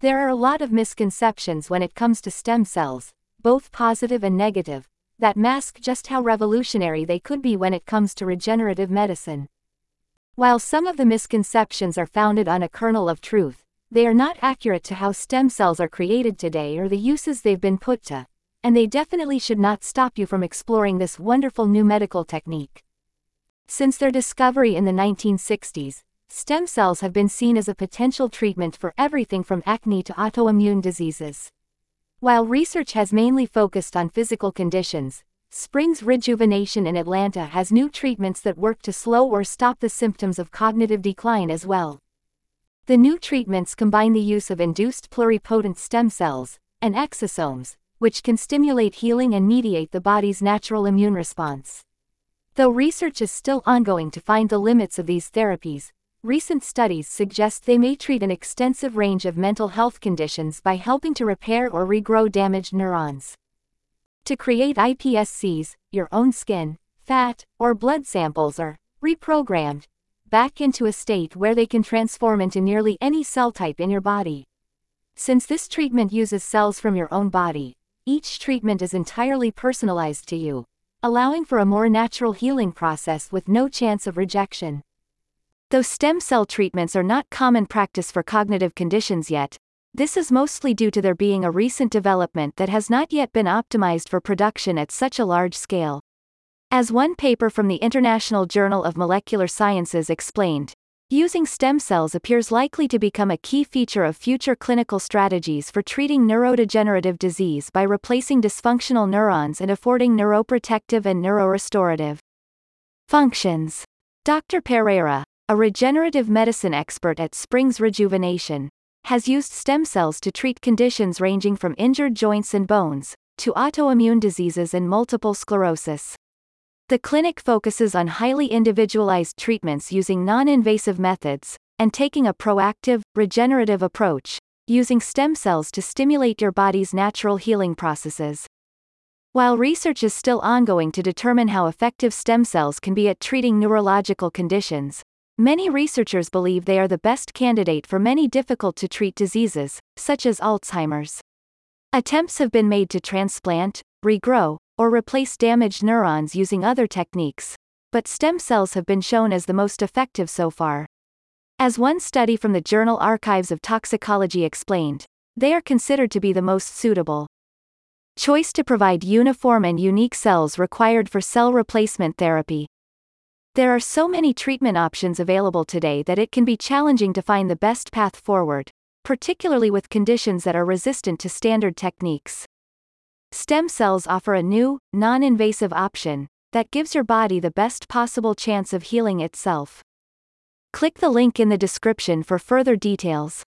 There are a lot of misconceptions when it comes to stem cells, both positive and negative, that mask just how revolutionary they could be when it comes to regenerative medicine. While some of the misconceptions are founded on a kernel of truth, they are not accurate to how stem cells are created today or the uses they've been put to, and they definitely should not stop you from exploring this wonderful new medical technique. Since their discovery in the 1960s, Stem cells have been seen as a potential treatment for everything from acne to autoimmune diseases. While research has mainly focused on physical conditions, Springs Rejuvenation in Atlanta has new treatments that work to slow or stop the symptoms of cognitive decline as well. The new treatments combine the use of induced pluripotent stem cells and exosomes, which can stimulate healing and mediate the body's natural immune response. Though research is still ongoing to find the limits of these therapies, Recent studies suggest they may treat an extensive range of mental health conditions by helping to repair or regrow damaged neurons. To create iPSCs, your own skin, fat, or blood samples are reprogrammed back into a state where they can transform into nearly any cell type in your body. Since this treatment uses cells from your own body, each treatment is entirely personalized to you, allowing for a more natural healing process with no chance of rejection. Though stem cell treatments are not common practice for cognitive conditions yet, this is mostly due to there being a recent development that has not yet been optimized for production at such a large scale. As one paper from the International Journal of Molecular Sciences explained, using stem cells appears likely to become a key feature of future clinical strategies for treating neurodegenerative disease by replacing dysfunctional neurons and affording neuroprotective and neurorestorative functions. Dr. Pereira, a regenerative medicine expert at Springs Rejuvenation, has used stem cells to treat conditions ranging from injured joints and bones, to autoimmune diseases and multiple sclerosis. The clinic focuses on highly individualized treatments using non invasive methods, and taking a proactive, regenerative approach, using stem cells to stimulate your body's natural healing processes. While research is still ongoing to determine how effective stem cells can be at treating neurological conditions, Many researchers believe they are the best candidate for many difficult to treat diseases, such as Alzheimer's. Attempts have been made to transplant, regrow, or replace damaged neurons using other techniques, but stem cells have been shown as the most effective so far. As one study from the Journal Archives of Toxicology explained, they are considered to be the most suitable. Choice to provide uniform and unique cells required for cell replacement therapy. There are so many treatment options available today that it can be challenging to find the best path forward, particularly with conditions that are resistant to standard techniques. Stem cells offer a new, non invasive option that gives your body the best possible chance of healing itself. Click the link in the description for further details.